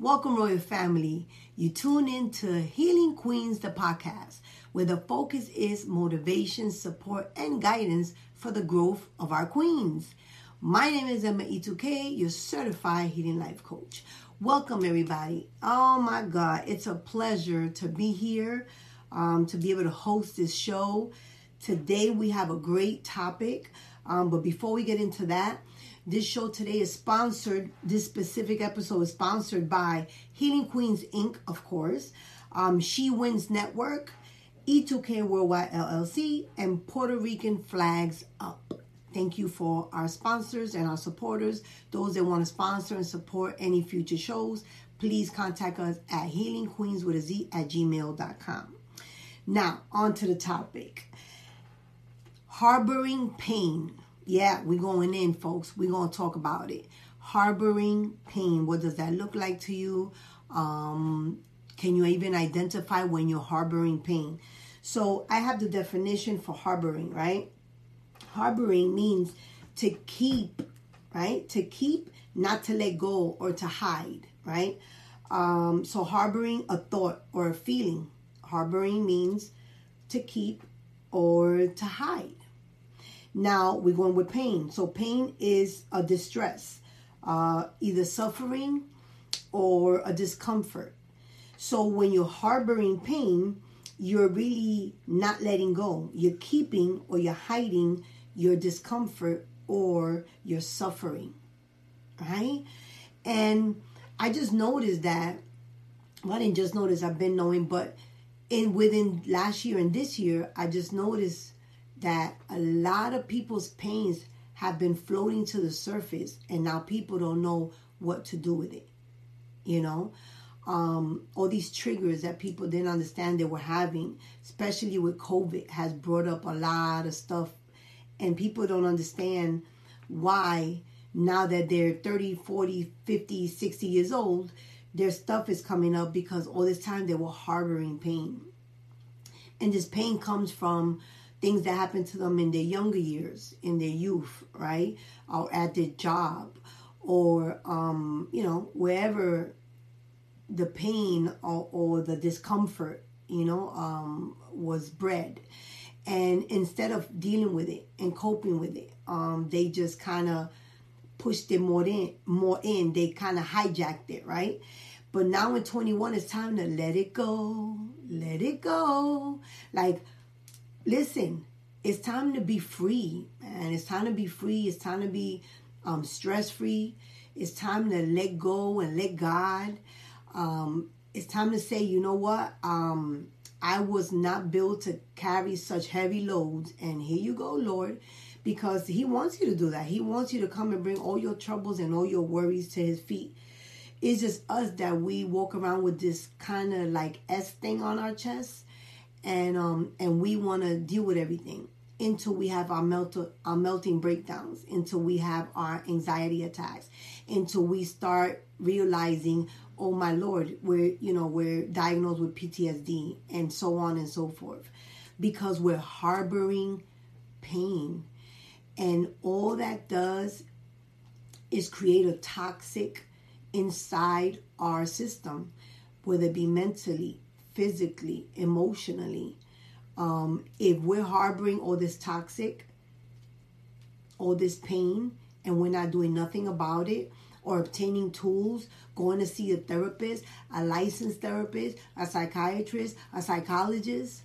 Welcome, Royal Family. You tune in to Healing Queens, the podcast, where the focus is motivation, support, and guidance for the growth of our queens. My name is Emma E2K, your certified healing life coach. Welcome, everybody. Oh my God, it's a pleasure to be here, um, to be able to host this show. Today, we have a great topic. Um, but before we get into that, this show today is sponsored, this specific episode is sponsored by Healing Queens Inc., of course, um, She Wins Network, E2K Worldwide LLC, and Puerto Rican Flags Up. Thank you for our sponsors and our supporters. Those that want to sponsor and support any future shows, please contact us at healingqueens with a Z at gmail.com. Now, on to the topic harboring pain. Yeah, we're going in, folks. We're going to talk about it. Harboring pain. What does that look like to you? Um, can you even identify when you're harboring pain? So, I have the definition for harboring, right? Harboring means to keep, right? To keep, not to let go or to hide, right? Um, so, harboring a thought or a feeling. Harboring means to keep or to hide. Now we're going with pain. So pain is a distress, uh, either suffering or a discomfort. So when you're harboring pain, you're really not letting go. You're keeping or you're hiding your discomfort or your suffering, right? And I just noticed that. Well, I didn't just notice. I've been knowing, but in within last year and this year, I just noticed that a lot of people's pains have been floating to the surface and now people don't know what to do with it you know? Um, all these triggers that people didn't understand they were having especially with covid has brought up a lot of stuff. And people don't understand why now that they're 30 40 50 60 years old their stuff is coming up because all this time they were harboring pain. And this pain comes from things that happen to them in their younger years, in their youth, right? Or at their job, or, um, you know, wherever the pain or, or the discomfort, you know, um, was bred. And instead of dealing with it and coping with it, um, they just kind of pushed it more in, more in. They kind of hijacked it, right? But now in 21, it's time to let it go, let it go. Like, listen, it's time to be free, and It's time to be free. It's time to be um, stress free. It's time to let go and let God. Um, it's time to say, you know what? Um, I was not built to carry such heavy loads. And here you go, Lord, because He wants you to do that. He wants you to come and bring all your troubles and all your worries to His feet. It's just us that we walk around with this kind of like S thing on our chest and um and we want to deal with everything until we have our melt our melting breakdowns until we have our anxiety attacks until we start realizing oh my lord we're you know we're diagnosed with PTSD and so on and so forth. Because we're harboring pain. And all that does is create a toxic inside our system whether it be mentally physically, emotionally, um, if we're harboring all this toxic, all this pain, and we're not doing nothing about it, or obtaining tools, going to see a therapist, a licensed therapist, a psychiatrist, a psychologist,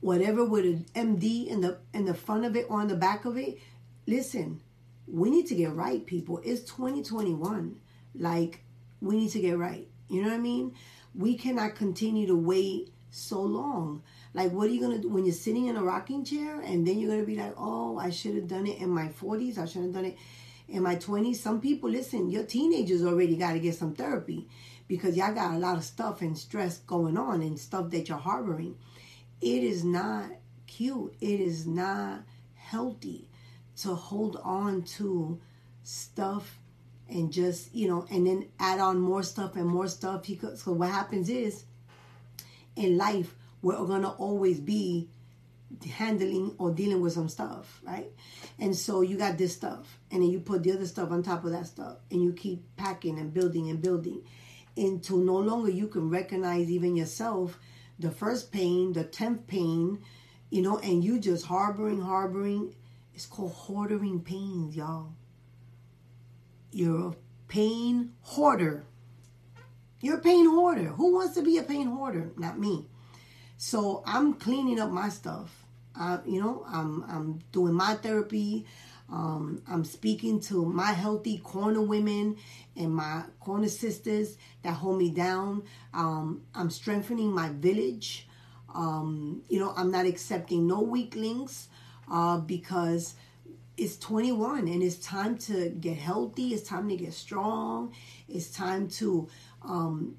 whatever with an MD in the in the front of it or on the back of it. Listen, we need to get right, people. It's 2021. Like, we need to get right. You know what I mean? We cannot continue to wait so long. Like, what are you to do when you're sitting in a rocking chair and then you're to be like, oh, I should have done it in my 40s. I should have done it in my 20s. Some people, listen, your teenagers already got to get some therapy because y'all got a lot of stuff and stress going on and stuff that you're harboring. It is not cute. It is not healthy to hold on to stuff and just you know and then add on more stuff and more stuff He so what happens is in life we're going to always be handling or dealing with some stuff, right? And so you got this stuff, and then you put the other stuff on top of that stuff, and you keep packing and building and building until no longer you can recognize even yourself the first pain, the tenth pain, you know, and you just harboring, harboring. It's called hoarding pains, y'all. You're a pain hoarder. You're a pain hoarder. Who wants to be a pain hoarder? Not me. So I'm cleaning up my stuff. Uh, you know, I'm I'm doing my therapy. Um, I'm speaking to my healthy corner women and my corner sisters that hold me down. Um, I'm strengthening my village. Um, you know, I'm not accepting no weaklings uh, because it's 21 and it's time to get healthy. It's time to get strong. It's time to um,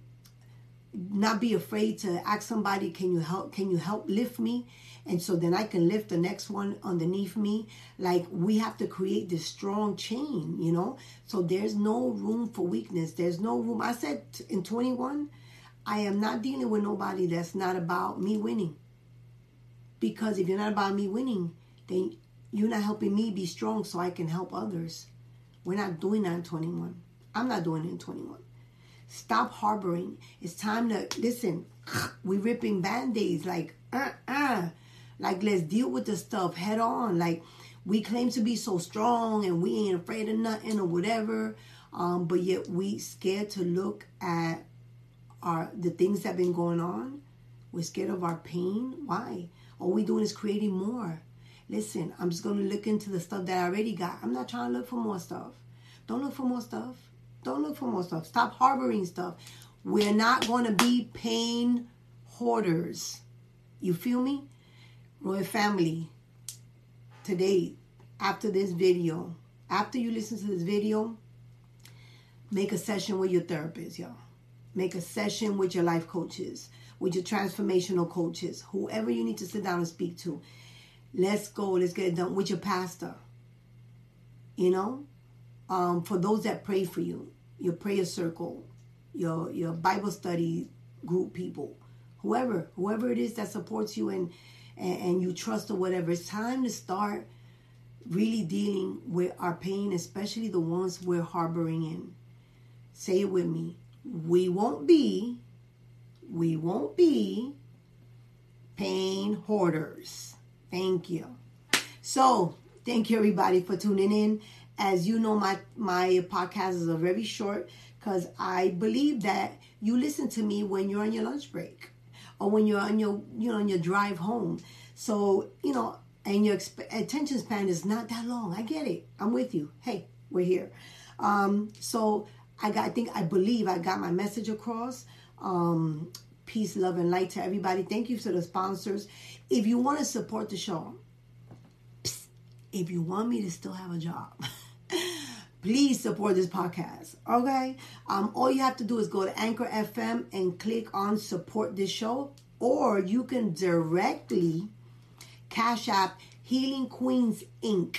not be afraid to ask somebody, "Can you help? Can you help lift me?" And so then I can lift the next one underneath me. Like we have to create this strong chain, you know. So there's no room for weakness. There's no room. I said in 21, I am not dealing with nobody that's not about me winning. Because if you're not about me winning, then you're not helping me be strong so I can help others. We're not doing that in 21. I'm not doing it in 21. Stop harboring. It's time to listen. We're ripping band-aids like uh uh. Like let's deal with the stuff head on. Like we claim to be so strong and we ain't afraid of nothing or whatever. Um, but yet we scared to look at our the things that been going on. We're scared of our pain. Why? All we doing is creating more. Listen, I'm just gonna look into the stuff that I already got. I'm not trying to look for more stuff. Don't look for more stuff. Don't look for more stuff. Stop harboring stuff. We're not gonna be pain hoarders. You feel me? Royal family, today, after this video, after you listen to this video, make a session with your therapist, y'all. Make a session with your life coaches, with your transformational coaches, whoever you need to sit down and speak to. Let's go. Let's get it done with your pastor. You know, um, for those that pray for you, your prayer circle, your your Bible study group people, whoever whoever it is that supports you and and, and you trust or whatever. It's time to start really dealing with our pain, especially the ones we're harboring in. Say it with me. We won't be, we won't be pain hoarders. Thank you. So, thank you everybody for tuning in. As you know, my my podcasts are very short because I believe that you listen to me when you're on your lunch break or when you're on your you know on your drive home. So you know, and your exp- attention span is not that long. I get it. I'm with you. Hey, we're here. Um, so I got. I think I believe I got my message across. Um, peace, love, and light to everybody. Thank you to the sponsors. If you want to support the show, if you want me to still have a job. please support this podcast. Okay. Um, all you have to do is go to Anchor FM and click on support this show, or you can directly cash app Healing Queens Inc.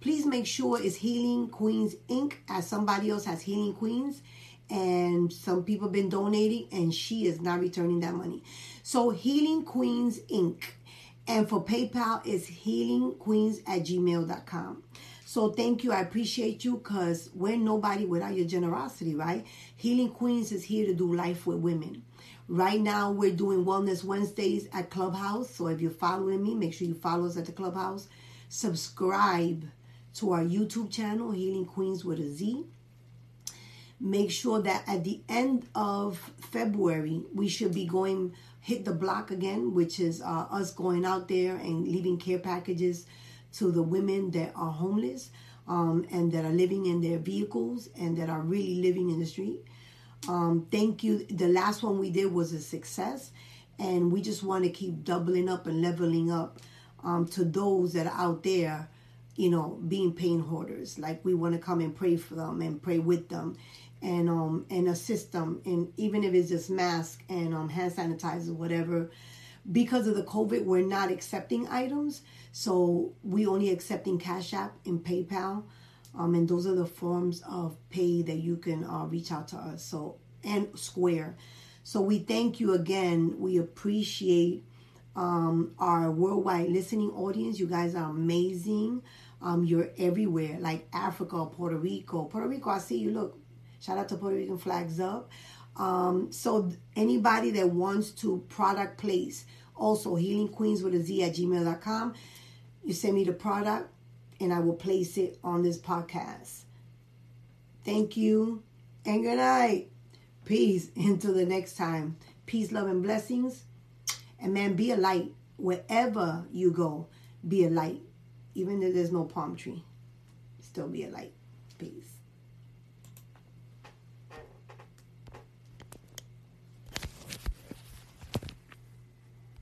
Please make sure it's Healing Queens Inc. as somebody else has Healing Queens and some people been donating and she is not returning that money. So Healing Queens Inc. And for PayPal is healingqueens at gmail.com. So thank you. I appreciate you because we're nobody without your generosity, right? Healing Queens is here to do life with women. Right now, we're doing Wellness Wednesdays at Clubhouse. So if you're following me, make sure you follow us at the Clubhouse. Subscribe to our YouTube channel, Healing Queens with a Z. Make sure that at the end of February, we should be going hit the block again, which is uh, us going out there and leaving care packages to the women that are homeless um, and that are living in their vehicles and that are really living in the street. Um, thank you. The last one we did was a success, and we just want to keep doubling up and leveling up um, to those that are out there, you know, being pain hoarders. Like we want to come and pray for them and pray with them, and um and a system and even if it's just mask and um hand sanitizer, whatever. Because of the COVID, we're not accepting items. So we only accepting Cash App and PayPal. Um, and those are the forms of pay that you can uh, reach out to us. So and Square. So we thank you again. We appreciate um, our worldwide listening audience. You guys are amazing. Um, you're everywhere, like Africa, Puerto Rico. Puerto Rico, I see you. Look, shout out to Puerto Rican flags up. Um, so anybody that wants to product place, also healing queens with a Z at gmail.com. You send me the product and I will place it on this podcast. Thank you and good night. Peace until the next time. Peace, love, and blessings. And man, be a light wherever you go. Be a light. Even if there's no palm tree, still be a light. Peace.